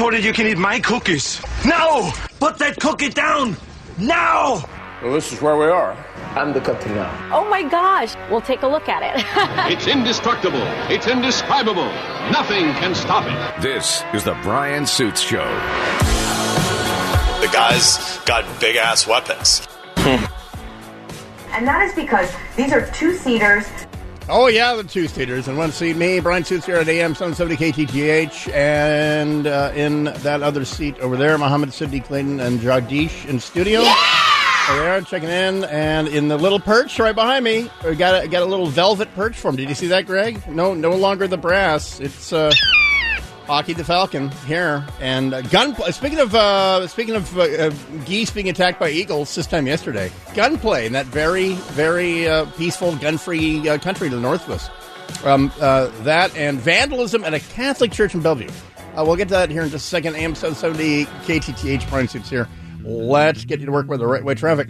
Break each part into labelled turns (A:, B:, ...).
A: told you you can eat my cookies. Now! Put that cookie down! Now!
B: Well, this is where we are.
C: I'm the captain now.
D: Oh my gosh. We'll take a look at it.
E: it's indestructible. It's indescribable. Nothing can stop it.
F: This is the Bryan Suits Show.
G: The guy's got big ass weapons.
H: and that is because these are two seaters.
I: Oh, yeah, the two seaters. And one seat, me, Bryan Suits here at AM 770 KTTH. And uh, in that other seat over there, Muhammad Sidney Clayton and Jagdish in studio.
D: Yeah!
I: There checking in. And in the little perch right behind me, we got a, got a little velvet perch for him. Did you see that, Greg? No, no longer the brass. It's uh, Hockey the Falcon here. And uh, gun. Speaking of uh, speaking of uh, geese being attacked by eagles, this time yesterday, gunplay in that very very uh, peaceful, gun-free uh, country to the north of us. Um, uh, that and vandalism at a Catholic church in Bellevue. we'll get to that here in just a second. AM 770 KTTH Bryan Suits here. Let's get you to work with the right way traffic.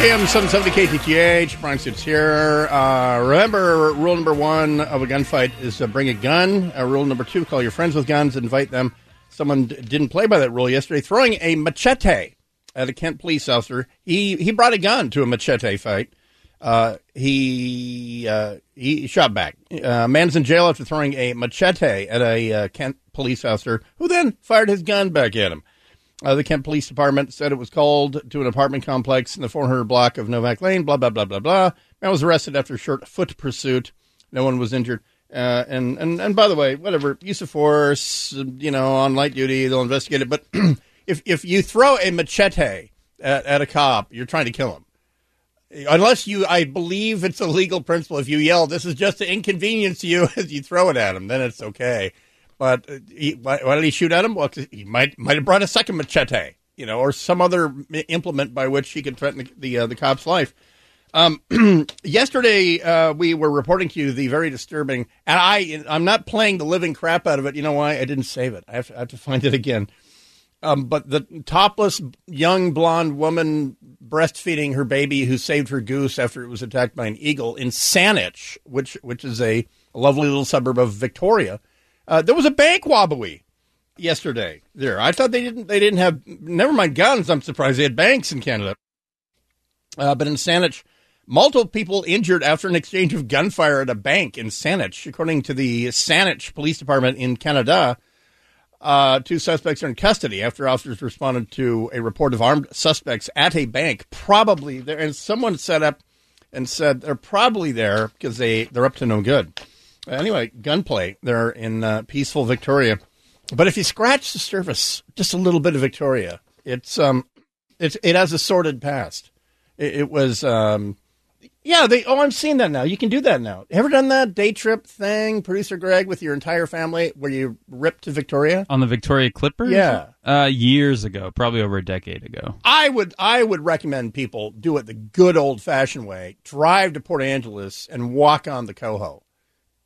I: AM 770 KTTH, Bryan Suits here. Uh, remember, rule number one of a gunfight is uh, bring a gun. Uh, rule number two, call your friends with guns, invite them. Someone d- didn't play by that rule yesterday, throwing a machete at a Kent police officer. He he brought a gun to a machete fight. Uh, he uh, he shot back. Uh, man's in jail after throwing a machete at a Kent police officer, who then fired his gun back at him. Uh, the Kent Police Department said it was called to an apartment complex in the 400 block of Novak Lane. Blah blah blah blah blah. Man was arrested after a short foot pursuit. No one was injured. Uh, and and and by the way, whatever use of force, you know, on light duty, they'll investigate it. But if if you throw a machete at, at a cop, you're trying to kill him unless you i believe it's a legal principle if you yell this is just to inconvenience to you as you throw it at him then it's okay but uh, he, why, why, did he shoot at him well he might might have brought a second machete you know or some other implement by which he could threaten the the, uh, the cop's life. Um, yesterday uh, we were reporting to you the very disturbing and i i'm not playing the living crap out of it. You know why? I didn't save it. I have to, I have to find it again. Um, but the topless young blonde woman breastfeeding her baby who saved her goose after it was attacked by an eagle in Saanich, which which is a lovely little suburb of Victoria. Uh, there was a bank wobbly yesterday there. I thought they didn't they didn't have never mind guns. I'm surprised they had banks in Canada. Uh, but in Saanich, multiple people injured after an exchange of gunfire at a bank in Saanich, according to the Saanich Police Department in Canada. Uh, two suspects are in custody after officers responded to a report of armed suspects at a bank, probably there. And someone set up and said they're probably there because they they're up to no good. Anyway, gunplay there in uh, peaceful Victoria. But if you scratch the surface just a little bit of Victoria, it's um, it's it has a sordid past. It, it was um, yeah, they. Oh, I'm seeing that now. You can do that now. Ever done that day trip thing, producer Greg, with your entire family, where you rip to Victoria
J: on the Victoria Clipper?
I: Yeah,
J: uh, years ago, probably over a decade ago.
I: I would, I would recommend people do it the good old fashioned way. Drive to Port Angeles and walk on the Coho,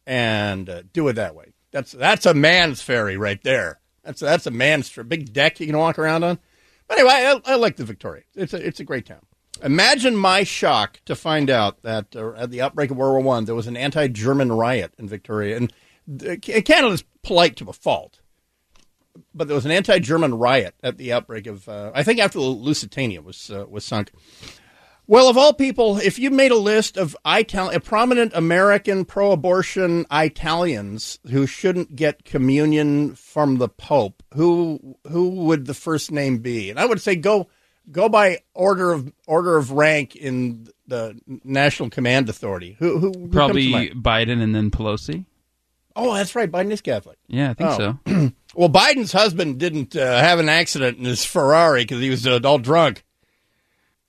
I: and uh, do it that way. That's that's a man's ferry right there. That's that's a man's big deck you can walk around on. But anyway, I, I like the Victoria. It's a it's a great town. Imagine my shock to find out that uh, at the outbreak of World War One, there was an anti-German riot in Victoria, and uh, Canada's polite to a fault, but there was an anti-German riot at the outbreak of, uh, I think, after the Lusitania was uh, was sunk. Well, of all people, if you made a list of Ital- prominent American pro-abortion Italians who shouldn't get communion from the Pope, who who would the first name be? And I would say go go by order of order of rank in the National Command Authority. Who, who, who
J: probably Biden and then Pelosi.
I: Oh, that's right. Biden is Catholic.
J: Yeah, I think oh.
I: so. well, Biden's husband didn't uh, have an accident in his Ferrari because he was uh, all drunk.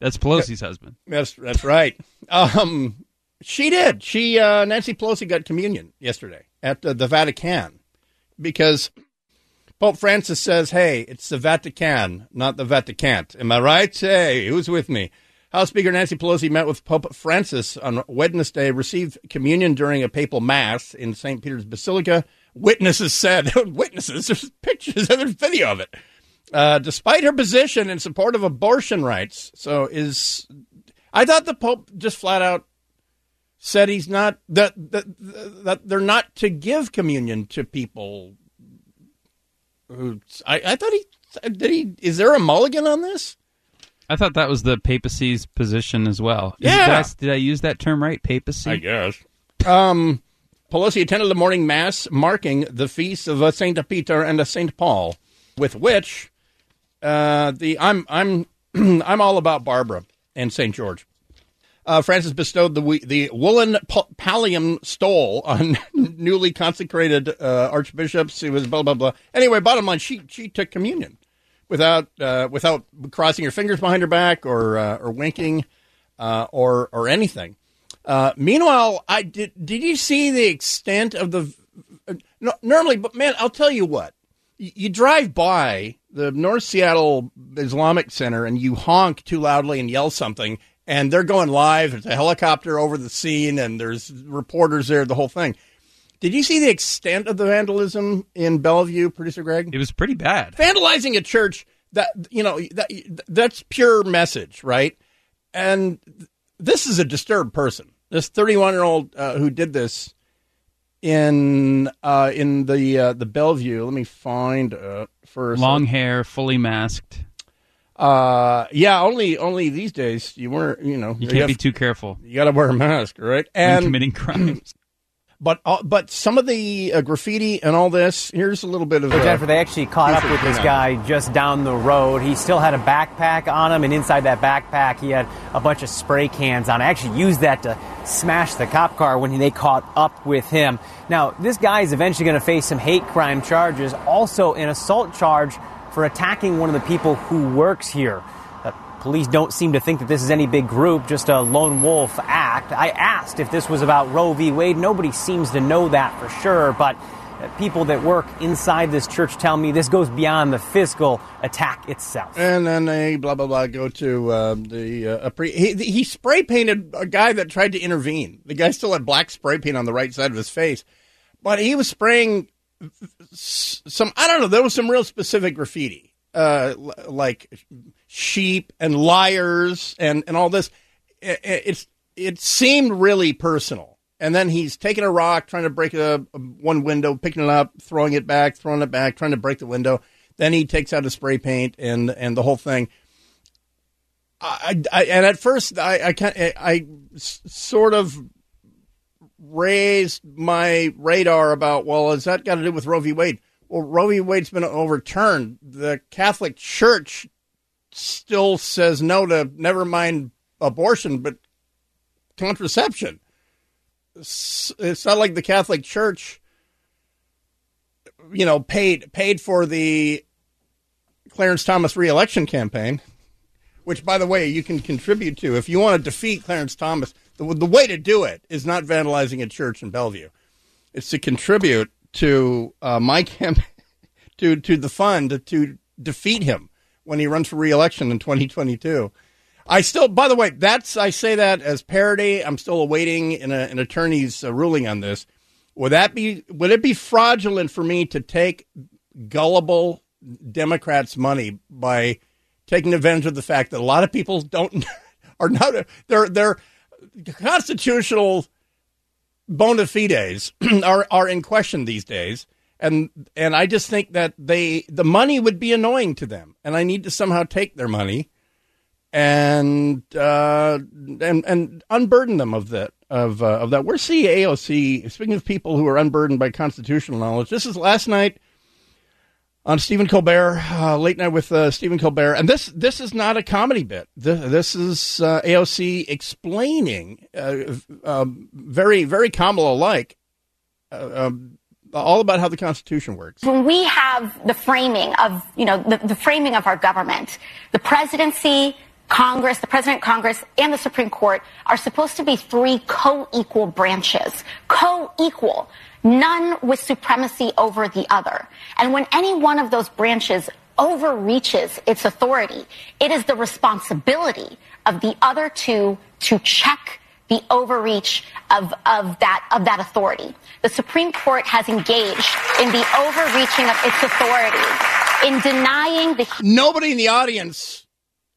J: That's Pelosi's husband.
I: That's that's right. Um, she did. She uh, Nancy Pelosi got communion yesterday at the, the Vatican because Pope Francis says, hey, it's the Vatican, not the Vatican. Am I right? Hey, who's with me? House Speaker Nancy Pelosi met with Pope Francis on Wednesday, received communion during a papal mass in St. Peter's Basilica. Witnesses said, witnesses, there's pictures, there's video of it. Uh, despite her position in support of abortion rights, so is I thought the Pope just flat out said he's not that that, that they're not to give communion to people. Who I, I thought he did he is there a mulligan on this?
J: I thought that was the papacy's position as well. Is-
I: Yeah.
J: Did I, did I use that term right? Papacy?
I: I guess. Um, Pelosi attended the morning mass marking the feasts of uh, Saint Peter and uh, Saint Paul, with which uh, the I'm I'm I'm all about Barbara and Saint George. Uh, Francis bestowed the the woolen pallium stole on newly consecrated uh, archbishops. It was blah blah blah. Anyway, bottom line, she she took communion without uh, without crossing her fingers behind her back or uh, or winking uh, or or anything. Meanwhile, I did. Did you see the extent of the? No, normally, but man, I'll tell you what. You drive by the North Seattle Islamic Center and you honk too loudly and yell something, and they're going live. There's a helicopter over the scene, and there's reporters there. The whole thing. Did you see the extent of the vandalism in Bellevue, producer Greg?
J: It was pretty bad.
I: vandalizing a church that you know that that's pure message right and this is a disturbed person this 31 year old uh, who did this in uh, in the uh, the Bellevue. Let me find uh, first.
J: Long hair, fully masked.
I: uh yeah only only these days you weren't you know.
J: You can't
I: have-
J: be too careful.
I: You got to wear a mask right?
J: When
I: and
J: committing crimes.
I: But uh, but some of the uh, graffiti and all this here's a little bit of
B: So
I: uh,
B: Jennifer, they actually caught up with this guy just down the road. He still had a backpack on him, and inside that backpack, he had a bunch of spray cans on. I actually used that to smash the cop car when they caught up with him. Now, this guy is eventually going to face some hate crime charges, also an assault charge for attacking one of the people who works here. Uh, Police don't seem to think that this is any big group, just a lone wolf act. I asked if this was about Roe v. Wade. Nobody seems to know that for sure, but uh, people that work inside this church tell me this goes beyond the physical attack itself.
I: And then they blah blah blah go to uh, the uh, pre- he, he spray painted a guy that tried to intervene. The guy still had black spray paint on the right side of his face, but he was spraying some I don't know. There was some real specific graffiti, uh, like sheep and liars and and all this. It's it seemed really personal. And then he's taking a rock, trying to break a, a one window, picking it up, throwing it back, throwing it back, trying to break the window. Then he takes out a spray paint and and the whole thing. I, I and at first I I, can I s- sort of raised my radar about well, has that got to do with Roe v. Wade? Well, Roe v. Wade's been overturned. The Catholic Church still says no to never mind abortion, but contraception. It's not like the Catholic Church, you know, paid paid for the Clarence Thomas reelection campaign, which, by the way, you can contribute to if you want to defeat Clarence Thomas. The, the way to do it is not vandalizing a church in Bellevue; it's to contribute to uh, my camp to to the fund to defeat him when he runs for reelection in 2022. I still, by the way, that's I say that as parody. I'm still awaiting an, an attorney's uh, ruling on this. Would that be? Would it be fraudulent for me to take gullible Democrats' money by taking advantage of the fact that a lot of people don't are not they're they're constitutional bona fides are are in question these days and and I just think that they the money would be annoying to them and I need to somehow take their money and uh, and and unburden them of that of uh, of that. Where's the AOC? Speaking of people who are unburdened by constitutional knowledge, this is last night on Stephen Colbert, uh, late night with uh, Stephen Colbert, and this this is not a comedy bit. This, this is uh, AOC explaining uh, um, very very Kamala like. Um, all about how the Constitution works.
C: when we have the framing of, you know, the, the framing of our government, the presidency, Congress, the president, Congress, and the Supreme Court are supposed to be three co-equal branches. Co-equal. None with supremacy over the other. And when any one of those branches overreaches its authority, it is the responsibility of the other two to check the overreach of, of that of that authority. The Supreme Court has engaged in the overreaching of its authority in denying the
I: Nobody in the audience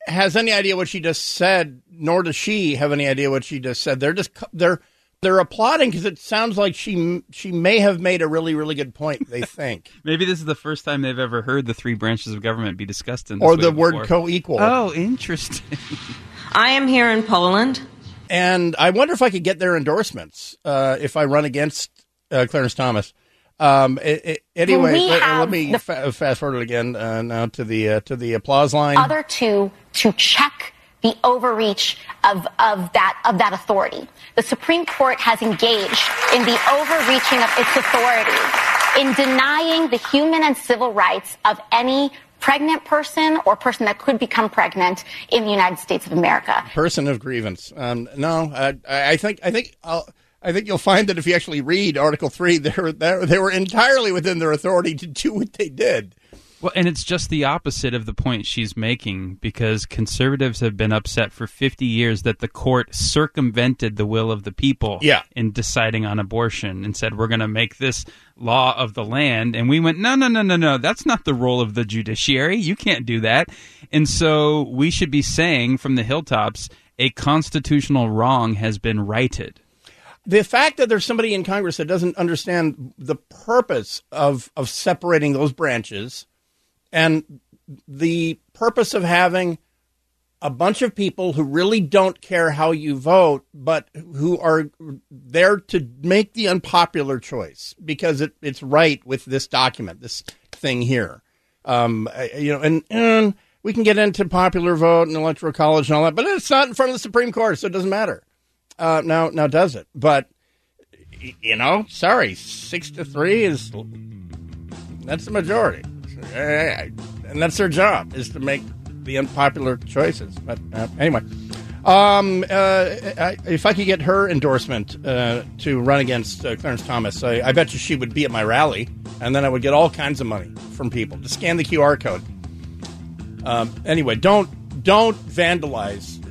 I: has any idea what she just said, nor does she have any idea what she just said. They're just they're They're applauding because it sounds like she she may have made a really really good point. They think,
J: Maybe this is the first time they've ever heard the three branches of government be discussed in this
I: or
J: way
I: the word co-equal.
J: Oh, interesting.
K: I am here in Poland.
I: And I wonder if I could get their endorsements uh, if I run against uh, Clarence Thomas. Um, it, it, anyway, let, let me
C: the-
I: fa- fast forward again uh, now to the uh, to the applause line.
C: other two to check the overreach of, of that of that authority. The Supreme Court has engaged in the overreaching of its authority in denying the human and civil rights of any pregnant person or person that could become pregnant in the United States of America.
I: person of grievance. Um, no, I, I think I think I'll, I think you'll find that if you actually read Article Three, they were they were entirely within their authority to do what they did.
J: Well, and it's just the opposite of the point she's making because conservatives have been upset for 50 years that the court circumvented the will of the people
I: Yeah.
J: in deciding on abortion and said, we're going to make this law of the land. And we went, no, no, no, no, no. That's not the role of the judiciary. You can't do that. And so we should be saying from the hilltops, a constitutional wrong has been righted.
I: The fact that there's somebody in Congress that doesn't understand the purpose of of separating those branches and the purpose of having a bunch of people who really don't care how you vote, but who are there to make the unpopular choice because it, it's right with this document, this thing here. Um, you know, and, and we can get into popular vote and electoral college and all that, but it's not in front of the Supreme Court, so it doesn't matter. Uh, now, now does it? But you know, sorry, six to three is that's the majority, and that's their job is to make the unpopular choices. But uh, anyway, um, uh, if I could get her endorsement uh, to run against uh, Clarence Thomas, I, I bet you she would be at my rally, and then I would get all kinds of money from people to scan the QR code. Um, anyway, don't don't vandalize.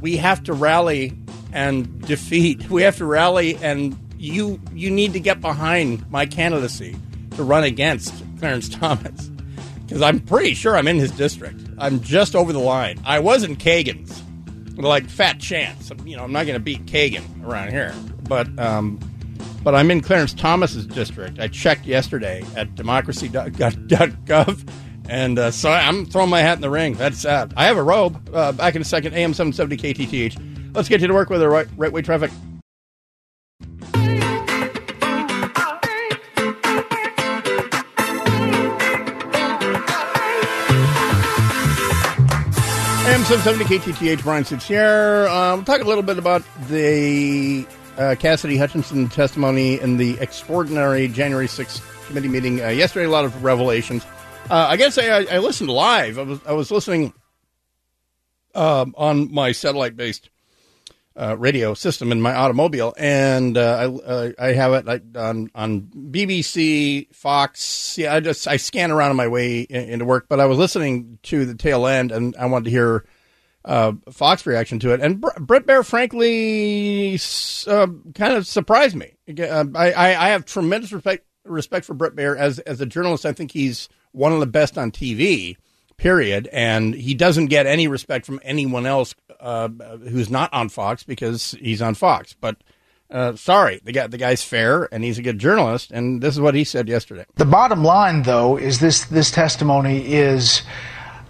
I: We have to rally and defeat. We have to rally, and you you need to get behind my candidacy to run against Clarence Thomas because I'm pretty sure I'm in his district. I'm just over the line. I was in Kagan's, like fat chance. You know, I'm not going to beat Kagan around here, but um, but I'm in Clarence Thomas's district. I checked yesterday at democracy.gov. And uh, so I'm throwing my hat in the ring. That's uh, I have a robe. Uh, back in a second. AM 770 KTTH. Let's get you to work with our right, right way traffic. AM 770 KTTH. Bryan Suits here. Um, we'll talk a little bit about the uh, Cassidy Hutchinson testimony in the extraordinary January 6th committee meeting uh, yesterday. A lot of revelations. Uh, I gotta I, I listened live. I was I was listening um, on my satellite-based uh, radio system in my automobile, and uh, I uh, I have it on on BBC, Fox. Yeah, I just I scan around on my way in, into work, but I was listening to the tail end, and I wanted to hear uh, Fox reaction to it. And Br- Bret Baier, frankly, uh, kind of surprised me. Uh, I, I I have tremendous respect respect for Bret Baier as as a journalist. I think he's one of the best on TV. Period, and he doesn't get any respect from anyone else uh, who's not on Fox because he's on Fox. But uh, sorry, the guy the guy's fair and he's a good journalist, and this is what he said yesterday.
L: The bottom line, though, is this this testimony is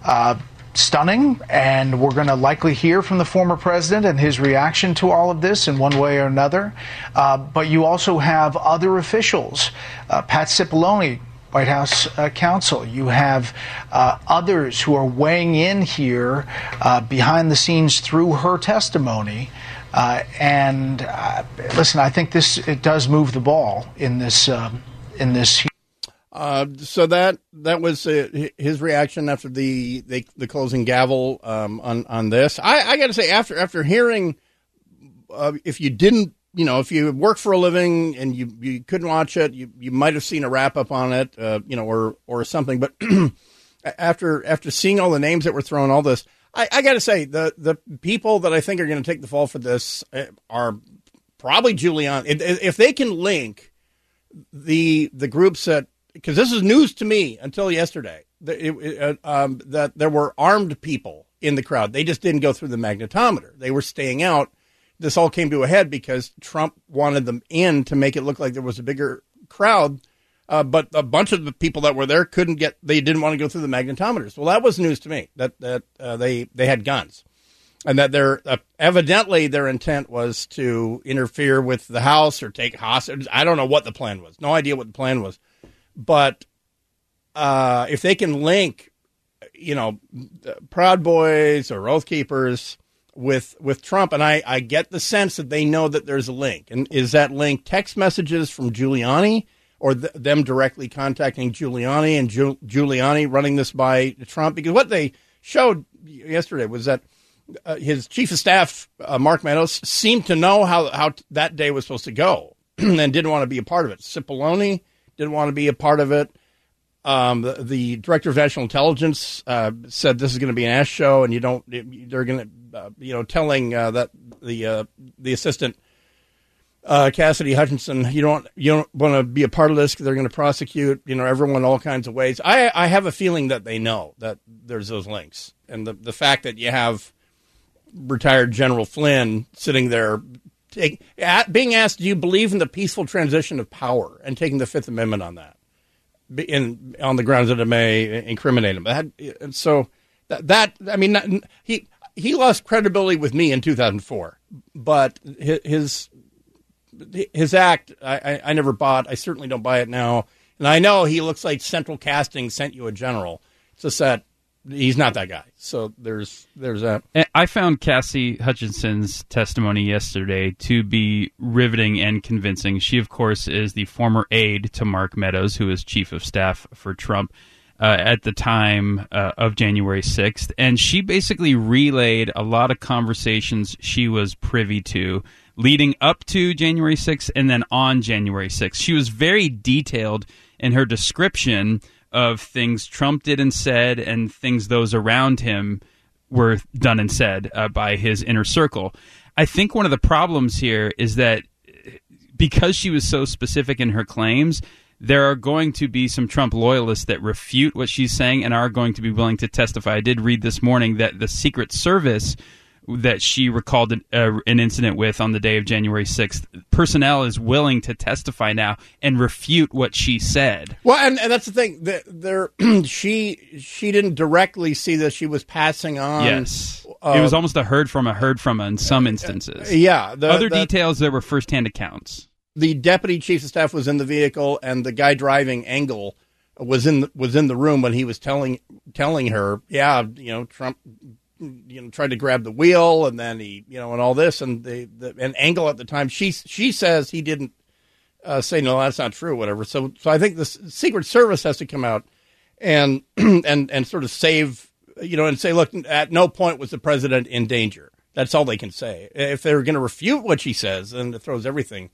L: uh, stunning, and we're going to likely hear from the former president and his reaction to all of this in one way or another. Uh, but you also have other officials, uh, Pat Cipollone. White House uh, counsel. You have uh, others who are weighing in here uh, behind the scenes through her testimony. Uh, and uh, listen, I think this it does move the ball in this um, in this.
I: Uh, so that that was his reaction after the the, the closing gavel um, on on this. I, I got to say, after after hearing, if you didn't, you know, if you work for a living and you you couldn't watch it, you you might have seen a wrap up on it, uh, you know, or or something. But after after seeing all the names that were thrown, all this, I, I got to say the the people that I think are going to take the fall for this uh, are probably Giuliani. If, they can link the the groups that because this is news to me until yesterday that, uh, um, that there were armed people in the crowd. They just didn't go through the magnetometer. They were staying out this all came to a head because Trump wanted them in to make it look like there was a bigger crowd. Uh, but a bunch of the people that were there couldn't get. They didn't want to go through the magnetometers. Well, that was news to me that that uh, they they had guns, and that their uh, evidently their intent was to interfere with the House or take hostages. I don't know what the plan was. No idea what the plan was, but uh, if they can link, you know, Proud Boys or Oath Keepers with with Trump, and I, I get the sense that they know that there's a link. And is that link text messages from Giuliani or th- them directly contacting Giuliani and Giul- Giuliani running this by Trump? Because what they showed yesterday was that uh, his chief of staff, uh, Mark Meadows, seemed to know how how t- that day was supposed to go and didn't want to be a part of it. Cipollone didn't want to be a part of it. Um, the, the, director of national intelligence uh, said this is going to be an ass show, and you don't. They're going to, you know, telling uh, that the uh, the assistant uh, Cassidy Hutchinson, you don't you don't want to be a part of this because they're going to prosecute, you know, everyone all kinds of ways. I I have a feeling that they know that there's those links, and the the fact that you have retired General Flynn sitting there. Take, at, being asked, do you believe in the peaceful transition of power, and taking the Fifth Amendment on that? in on the grounds that it may incriminate him. That, and so that, that I mean, he he lost credibility with me in 2004, but his his act I, I, never bought. I certainly don't buy it now. And I know he looks like Central Casting sent you a general. It's just that he's not that guy. So there's there's that.
J: I found Cassie Hutchinson's testimony yesterday to be riveting and convincing. She, of course, is the former aide to Mark Meadows, who is chief of staff for Trump. Uh, at the time uh, of January 6th. And she basically relayed a lot of conversations she was privy to leading up to January 6th and then on January 6th. She was very detailed in her description of things Trump did and said and things those around him were done and said uh, by his inner circle. I think one of the problems here is that because she was so specific in her claims, there are going to be some Trump loyalists that refute what she's saying and are going to be willing to testify. I did read this morning that the Secret Service that she recalled an, uh, an, incident with on the day of January 6th. Personnel is willing to testify now and refute what she said.
I: Well, and, and that's the thing. There, she she didn't directly see that she was passing on.
J: Yes, uh, it was almost a heard from a heard from a in some instances.
I: Yeah,
J: the, other the, details there were firsthand accounts.
I: The deputy chief of staff was in the vehicle, and the guy driving Engel was in the, was in the room when he was telling telling her, yeah, you know, Trump you know tried to grab the wheel and then he you know and all this and the, the and Engel at the time she she says he didn't uh, say no that's not true whatever. So so I think the Secret Service has to come out and and and sort of save you know and say look at no point was the president in danger. That's all they can say. If they're going to refute what she says then it throws everything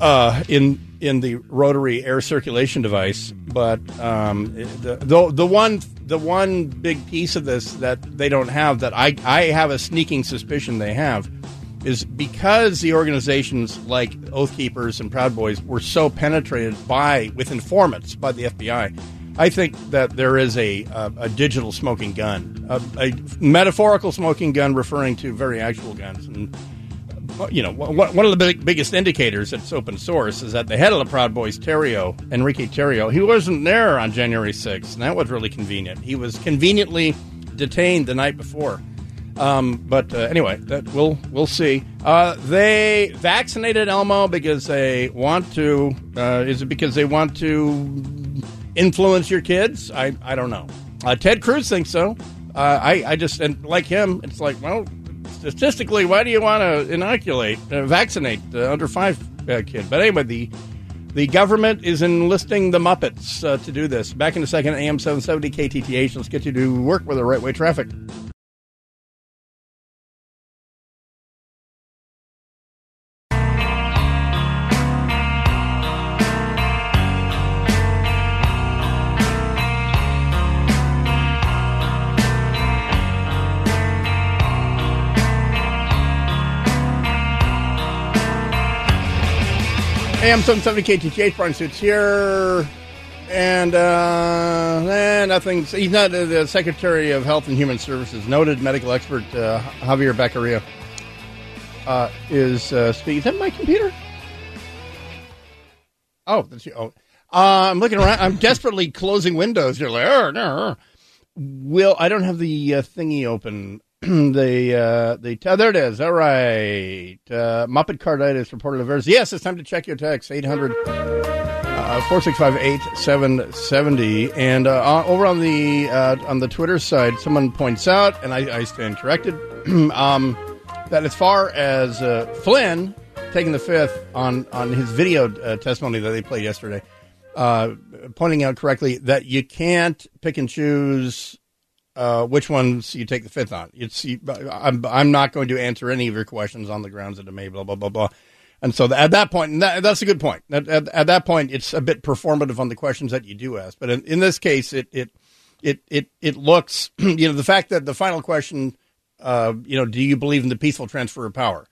I: uh, in in the rotary air circulation device. But um, the, the the one the one big piece of this that they don't have that I I have a sneaking suspicion they have is because the organizations like Oath Keepers and Proud Boys were so penetrated by with informants by the FBI. I think that there is a a, a digital smoking gun, a, a metaphorical smoking gun referring to very actual guns, and you know, one of the big, biggest indicators that it's open source is that the head of the Proud Boys, Tarrio, Enrique Tarrio, he wasn't there on January 6th, and that was really convenient. He was conveniently detained the night before. Um, but uh, anyway, that we'll we'll see. Uh, they vaccinated Elmo because they want to. Uh, is it because they want to influence your kids? I I don't know. Uh, Ted Cruz thinks so. Uh, I I just and like him, it's like well, statistically, why do you want to inoculate, uh, vaccinate the under five uh, kid? But anyway, the the government is enlisting the Muppets uh, to do this. Back in a second, AM 770 KTTH. Let's get you to work with the right way traffic. AM 770 KTTH, Bryan Suits here. And, uh, eh, nothing. He's not the Secretary of Health and Human Services, noted medical expert uh, Xavier Becerra. uh, is uh, speaking. Is that my computer? Oh, that's you. Oh, uh, I'm looking around. I'm desperately closing windows. You're like, "Arr, arr." will I don't have the uh, thingy open. the uh, the uh, there it is. All right, uh, Muppet Carditis reported of errors. Yes, it's time to check your text. 800 uh, 465 8770 and uh, over on the uh, on the Twitter side, someone points out, and I, I stand corrected, um, that as far as uh, Flynn taking the fifth on on his video testimony that they played yesterday, uh, pointing out correctly that you can't pick and choose uh, which ones you take the fifth on. It's you, I'm I'm not going to answer any of your questions on the grounds that it may blah blah blah blah. And so at that point, that, that's a good point. At, at, at, that point, it's a bit performative on the questions that you do ask. But in, in this case, it it it it it looks you know the fact that the final question, uh, you know, do you believe in the peaceful transfer of power?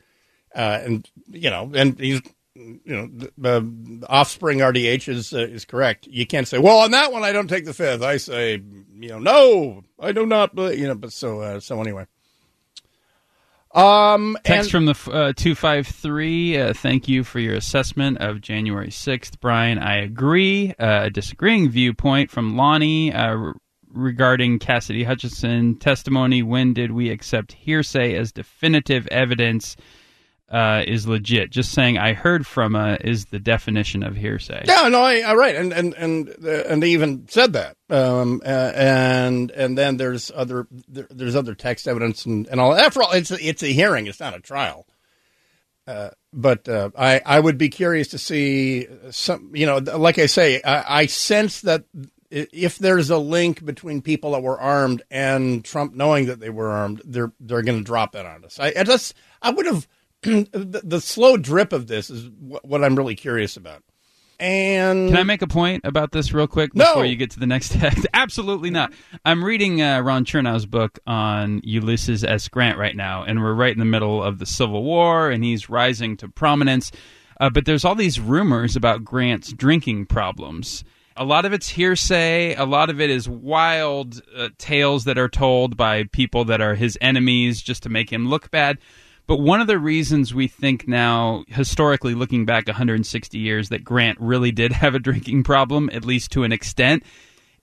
I: Uh, and you know, and he's you know, the, offspring RDH is uh, is correct. You can't say, well, on that one I don't take the fifth. I say, you know, no, I do not. You know, but so uh, so anyway. Um,
J: Text from the uh, two five three. Uh, thank you for your assessment of January sixth, Bryan. I agree. Uh, a disagreeing viewpoint from Lonnie uh, regarding Cassidy Hutchinson testimony. When did we accept hearsay as definitive evidence? Uh, is legit. Just saying I heard from a is the definition of hearsay.
I: Yeah, no, I, I right, and and and uh, and they even said that. Um, uh, and and then there's other there, there's other text evidence and, and all. After all, it's a, it's a hearing. It's not a trial. Uh, but uh, I I would be curious to see some. You know, like I say, I, I sense that if there's a link between people that were armed and Trump knowing that they were armed, they're they're going to drop that on us. I, I just I would have the, the, slow drip of this is what, what, I'm really curious about. And
J: can I make a point about this real quick
I: no.
J: before you get to the next text? Absolutely not. I'm reading uh, Ron Chernow's book on Ulysses S. Grant right now, and we're right in the middle of the Civil War, and he's rising to prominence. Uh, but there's all these rumors about Grant's drinking problems. A lot of it's hearsay. A lot of it is wild uh, tales that are told by people that are his enemies just to make him look bad. But one of the reasons we think now, historically looking back 160 years, that Grant really did have a drinking problem, at least to an extent,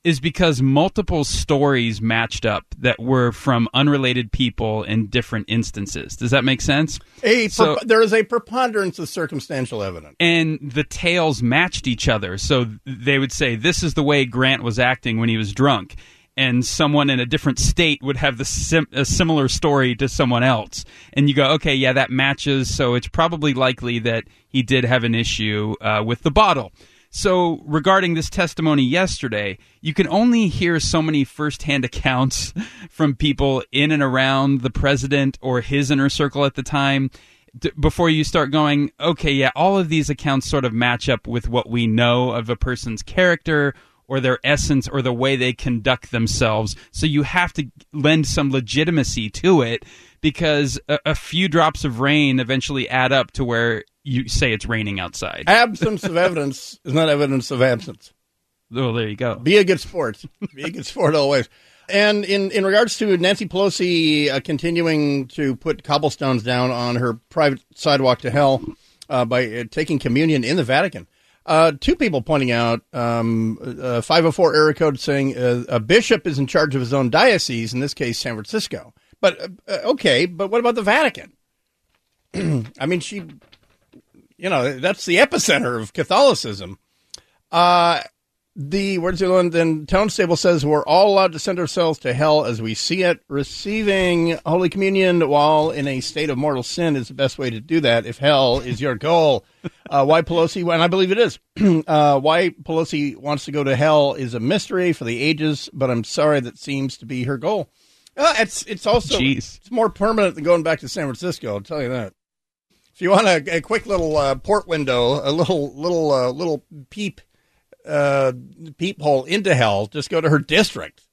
J: is because multiple stories matched up that were from unrelated people in different instances. Does that make sense?
I: A so, there is a preponderance of circumstantial evidence,
J: and the tales matched each other. So they would say this is the way Grant was acting when he was drunk, and someone in a different state would have the sim- a similar story to someone else. And you go okay yeah that matches. So it's probably likely that he did have an issue uh, with the bottle. So regarding this testimony yesterday you can only hear so many firsthand accounts from people in and around the president or his inner circle at the time. Before you start going, okay, yeah, all of these accounts sort of match up with what we know of a person's character or their essence or the way they conduct themselves. So you have to lend some legitimacy to it because a, a few drops of rain eventually add up to where you say it's raining outside.
I: Absence of evidence is not evidence of absence.
J: Oh, there you go.
I: Be a good sport. Be a good sport always. And in, in regards to Nancy Pelosi uh, continuing to put cobblestones down on her private sidewalk to hell uh, by uh, taking communion in the Vatican, uh, two people pointing out um, uh, 504 error code saying uh, a bishop is in charge of his own diocese, in this case, San Francisco. But uh, uh, okay, but what about the Vatican? I mean, she, you know, that's the epicenter of Catholicism. Uh, the where's the one? Then Townsable says we're all allowed to send ourselves to hell as we see it. Receiving Holy Communion while in a state of mortal sin is the best way to do that. If hell is your goal, uh, why Pelosi? And I believe it is. uh, why Pelosi wants to go to hell is a mystery for the ages. But I'm sorry that seems to be her goal. Uh, it's it's also
J: Jeez.
I: it's more permanent than going back to San Francisco. I'll tell you that. If you want a, a quick little uh, port window, a little little uh, little peep uh, peephole into hell. Just go to her district.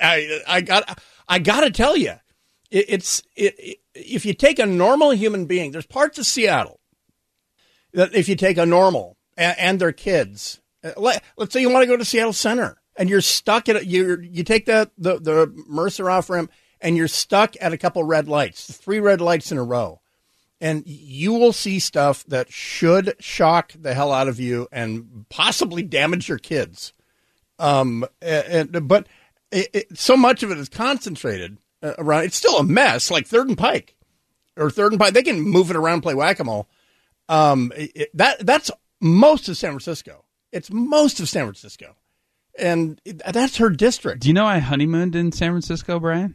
I: I, I got I got to tell you, it, it's it, it, if you take a normal human being, there's parts of Seattle that if you take a normal and, and their kids, uh, let, us say you want to go to Seattle Center and you're stuck at you you take that the the Mercer off ramp and you're stuck at a couple red lights, three red lights in a row. And you will see stuff that should shock the hell out of you and possibly damage your kids. Um, and, but it, it, so much of it is concentrated uh, around. It's still a mess, like Third and Pike or Third and Pike. They can move it around, play whack a mole. Um, it, that that's most of San Francisco. It's most of San Francisco, and that's her district.
J: Do you know I honeymooned in San Francisco, Bryan?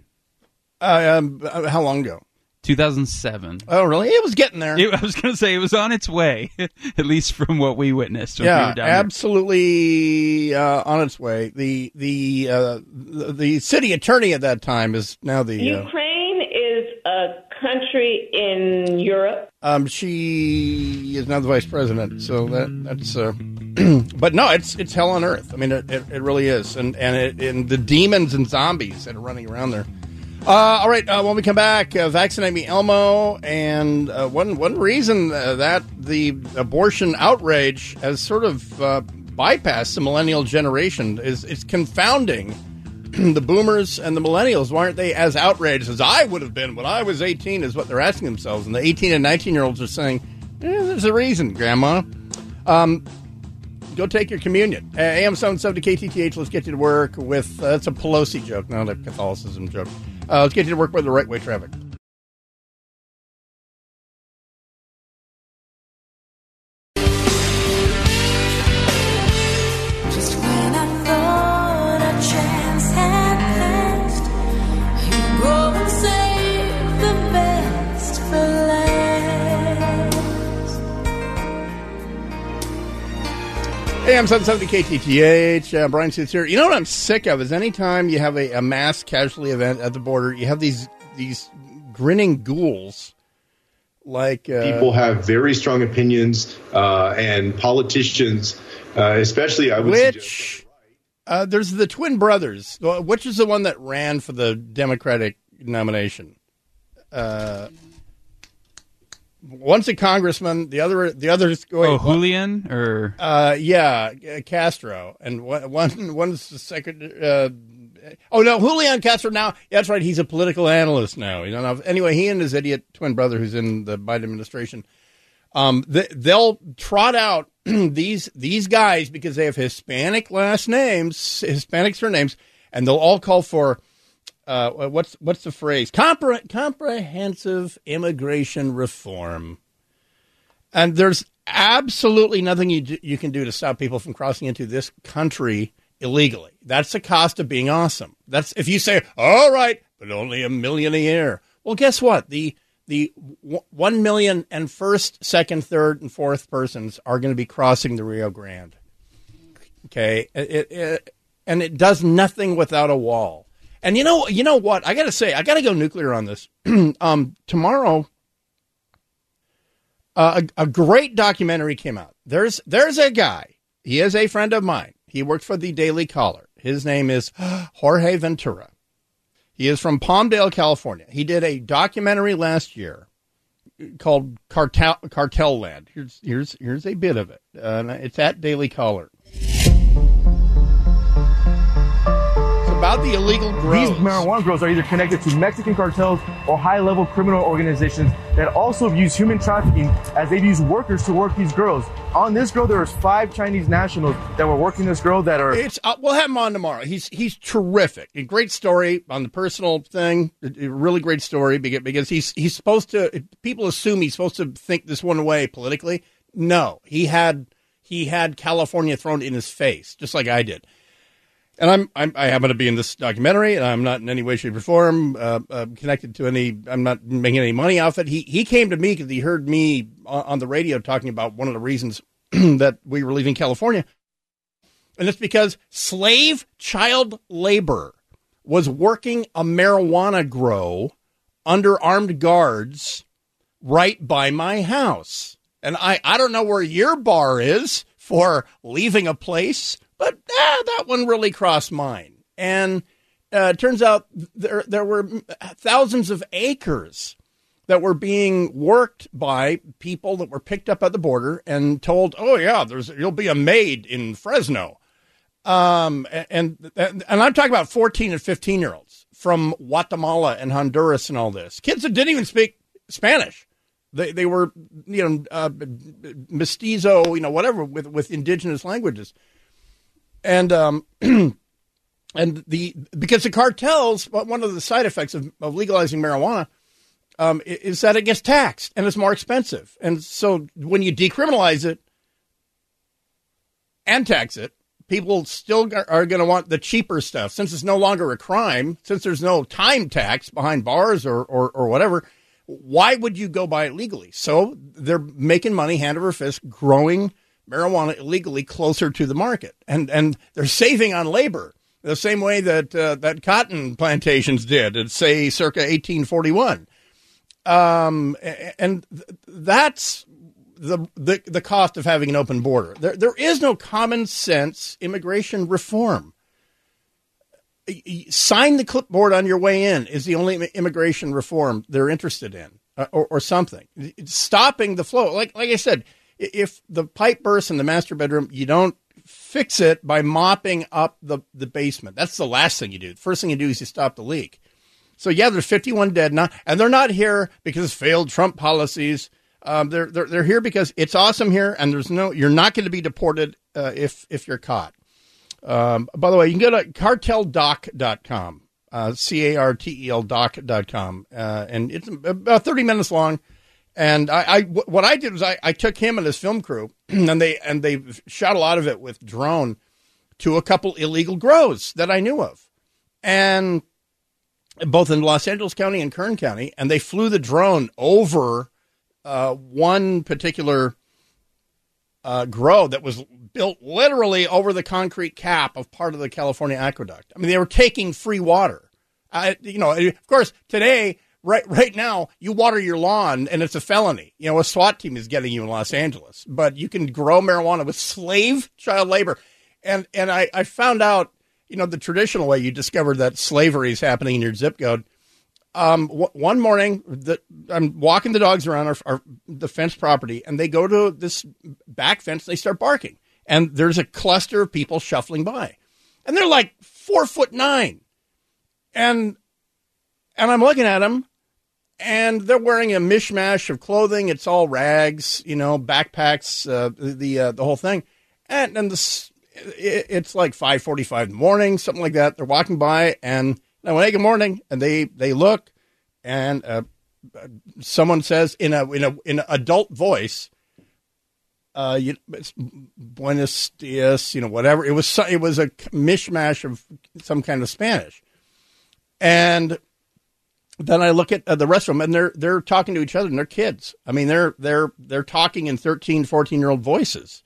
I: Uh, um, how long ago?
J: 2007.
I: Oh, really? It was getting there.
J: It, I was going to say it was on its way, at least from what we witnessed.
I: yeah,
J: we
I: absolutely uh, on its way. The the, uh, the, the city attorney at that time is now the
M: Ukraine is a country in Europe.
I: Um, she is now the vice president, so that that's. Uh, but no, it's it's hell on earth. I mean, it, it, it really is, and and it, and the demons and zombies that are running around there. Uh, all right, uh, when we come back, uh, vaccinate me, Elmo, and uh, one one reason uh, that the abortion outrage has sort of uh, bypassed the millennial generation is it's confounding the boomers and the millennials. Why aren't they as outraged as I would have been when I was eighteen? Is what they're asking themselves, and the eighteen and nineteen year olds are saying, eh, "There's a reason, Grandma." Um, go take your communion. AM 770 KTTH, let's get you to work with, uh, that's a Pelosi joke, not a Catholicism joke. Uh, let's get you to work by the right way traffic. AM 770 KTTH, uh, Bryan Suits here. You know what I'm sick of is anytime you have a, a mass casualty event at the border, you have these these grinning ghouls like uh,
N: People have very strong opinions, uh, and politicians, uh, especially, I would suggest.
I: which uh, there's the twin brothers. Which is the one that ran for the Democratic nomination? One's a congressman. The other, the other's going.
J: Oh, Julian or
I: Uh, yeah, uh, Castro, and one one's the second. Uh, oh no, Julian Castro. Now, that's right. He's a political analyst now. You know. Anyway, he and his idiot twin brother, who's in the Biden administration, um, they, they'll trot out these these guys because they have Hispanic last names, Hispanic surnames, and they'll all call for. Uh, what's what's the phrase? Compre- comprehensive immigration reform. And there's absolutely nothing you d- you can do to stop people from crossing into this country illegally. That's the cost of being awesome. That's if you say, "All right, but only a million a year." Well, guess what? The the one million and first, second, third, and fourth persons are going to be crossing the Rio Grande. Okay, it, it, and it does nothing without a wall. And you know, you know what? I got to say, I got to go nuclear on this. um, tomorrow, uh, a, a great documentary came out. There's there's a guy. He is a friend of mine. He worked for the Daily Caller. His name is Jorge Ventura. He is from Palmdale, California. He did a documentary last year called Cartel Cartel Land. Here's here's here's a bit of it. Uh, it's at Daily Caller. About the illegal grows.
O: These marijuana grows are either connected to Mexican cartels or high-level criminal organizations that also use human trafficking as they use workers to work these grows. On this grow, there was five Chinese nationals that were working this grow that are.
I: It's uh, we'll have him on tomorrow. He's he's terrific. A great story on the personal thing. A, a really great story because because he's he's supposed to. People assume he's supposed to think this one way politically. No, he had he had California thrown in his face, just like I did. And I'm, I'm I happen to be in this documentary, and I'm not in any way, shape, or form uh, uh, connected to any. I'm not making any money off it. He he came to me because he heard me on, on the radio talking about one of the reasons that we were leaving California, and it's because slave child labor was working a marijuana grow under armed guards right by my house. And I, I don't know where your bar is for leaving a place, ah, that one really crossed mine. And uh, it turns out there there were thousands of acres that were being worked by people that were picked up at the border and told, "Oh yeah, there's you'll be a maid in Fresno." Um, and and, I'm talking about 14 and 15 year olds from Guatemala and Honduras and all this kids that didn't even speak Spanish. They they were you know uh, mestizo, you know whatever with with indigenous languages, and um. And the because the cartels, one of the side effects of, of legalizing marijuana um, is that it gets taxed and it's more expensive. And so when you decriminalize it and tax it, people still are- going to want the cheaper stuff since it's no longer a crime, since there's no time tax behind bars or, or, or whatever. Why would you go buy it legally? So they're making money hand over fist, growing marijuana illegally closer to the market, and and they're saving on labor the same way that uh, that cotton plantations did, at say circa 1841. Um, and that's the, the the cost of having an open border. There there is no common sense immigration reform. Sign the clipboard on your way in is the only immigration reform they're interested in, uh, or, or something. Stopping the flow. Like like I said, if the pipe bursts in the master bedroom, you don't fix it by mopping up the, the basement. That's the last thing you do. The first thing you do is you stop the leak. So yeah, there's 51 dead now, and they're not here because failed Trump policies. Um, they're, they're they're here because it's awesome here, and there's no you're not going to be deported uh, if if you're caught. Um, by the way, you can go to carteldoc.com, uh, c a r t e l doc.com, uh, and it's about 30 minutes long. And I, I what I did was I, I took him and his film crew, and they and they shot a lot of it with drone to a couple illegal grows that I knew of, and both in Los Angeles County and Kern County, and they flew the drone over uh, one particular uh, grow that was built literally over the concrete cap of part of the California aqueduct. I mean, they were taking free water. I, you know, of course, today, right, right now, you water your lawn and it's a felony. You know, a SWAT team is getting you in Los Angeles, but you can grow marijuana with slave child labor. And and I, I found out, you know, the traditional way you discover that slavery is happening in your zip code. Um, w- one morning, the, I'm walking the dogs around our, our the fence property, and they go to this back fence. They start barking, and there's a cluster of people shuffling by, and they're like four foot nine, and and I'm looking at them, and they're wearing a mishmash of clothing. It's all rags, you know, backpacks, uh, the uh, the whole thing, and and this it, it's like five forty five in the morning, something like that. They're walking by, and I went, "Hey, good morning," and they they look, and uh, someone says in a in a in an adult voice, uh, you, Buenos dias, you know, whatever. It was it was a mishmash of some kind of Spanish, and then I look at uh, the rest of them, and they're they're talking to each other, and they're kids. I mean, they're they're they're talking in 13, 14 year old voices,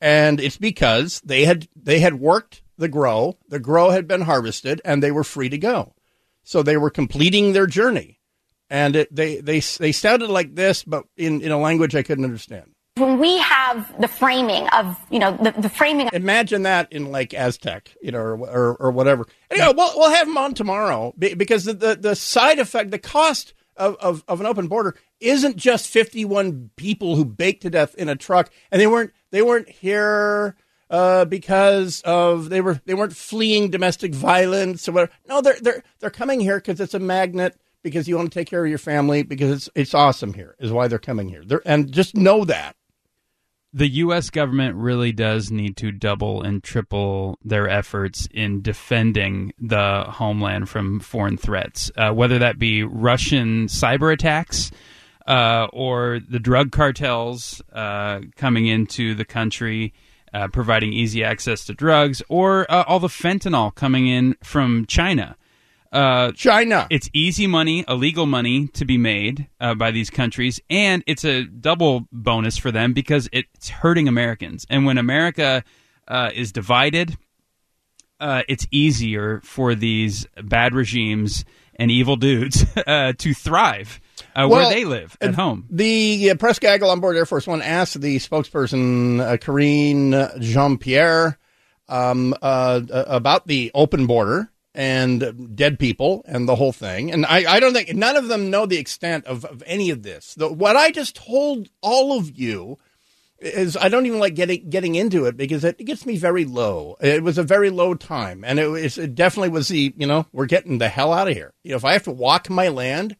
I: and it's because they had they had worked the grow, the grow had been harvested, and they were free to go. So they were completing their journey, and it, they they they sounded like this, but in in a language I couldn't understand.
C: When we have the framing of, you know, the, the framing.
I: Imagine that in like Aztec, you know, or or, or whatever. Anyway, we'll we'll have them on tomorrow because the, the, the side effect, the cost of, of, of an open border isn't just fifty one people who baked to death in a truck, and they weren't they weren't here uh, because of they were they weren't fleeing domestic violence or whatever. No, they're they're they're coming here because it's a magnet. Because you want to take care of your family, because it's it's awesome here, is why they're coming here. They're, and just know that
J: the U.S. government really does need to double and triple their efforts in defending the homeland from foreign threats, uh, whether that be Russian cyber attacks uh, or the drug cartels uh, coming into the country. Uh, providing easy access to drugs, or uh, all the fentanyl coming in from China. Uh,
I: China.
J: It's easy money, illegal money to be made uh, by these countries, and it's a double bonus for them because it's hurting Americans. And when America uh, is divided, uh, it's easier for these bad regimes and evil dudes uh, to thrive uh, where they live at home.
I: The uh, press gaggle on board Air Force One asked the spokesperson, uh, Karine Jean Pierre, um, uh, about the open border and dead people and the whole thing. And I, I don't think none of them know the extent of, of any of this. The, what I just told all of you is I don't even like getting getting into it because it gets me very low. It was a very low time, and it, was, it definitely was the you know we're getting the hell out of here. You know, if I have to walk my land,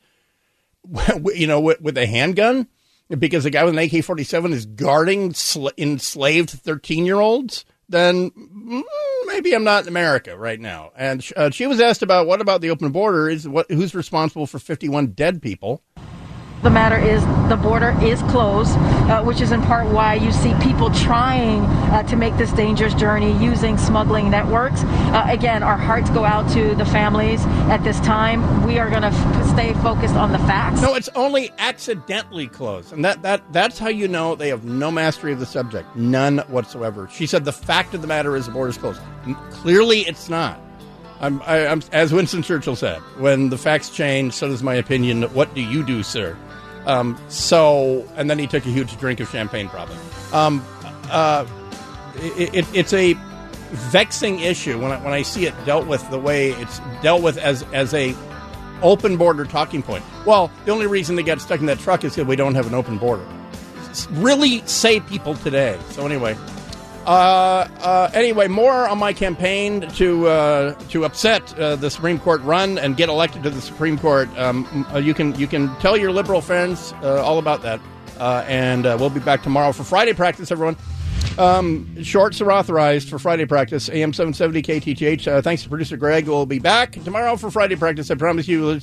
I: you know, with, with a handgun, because a guy with an AK 47 is guarding sl- enslaved 13 year olds, then mm, maybe I'm not in America right now. And uh, she was asked about what about the open border? Is what who's responsible for 51 dead people?
P: The matter is the border is closed, uh, which is in part why you see people trying uh, to make this dangerous journey using smuggling networks. Uh, again, our hearts go out to the families at this time. We are going to f- stay focused on the facts.
I: No, it's only accidentally closed, and that that that's how you know they have no mastery of the subject, none whatsoever. She said the fact of the matter is the border is closed. N- Clearly, it's not. I'm, I, I'm as Winston Churchill said, when the facts change, so does my opinion. What do you do, sir? Um, so, and then he took a huge drink of champagne, probably. Um, uh, it, it, it's a vexing issue when I, when I see it dealt with the way it's dealt with as as a open border talking point. Well, the only reason they got stuck in that truck is because we don't have an open border. Really say people today. So anyway, uh, uh, anyway, more on my campaign to uh, to upset uh, the Supreme Court run and get elected to the Supreme Court. Um, uh, you can you can tell your liberal friends all about that, uh, and we'll be back tomorrow for Friday practice. Everyone, um, shorts are authorized for Friday practice. AM seven seventy KTTH. Thanks to producer Greg. We'll be back tomorrow for Friday practice. I promise you.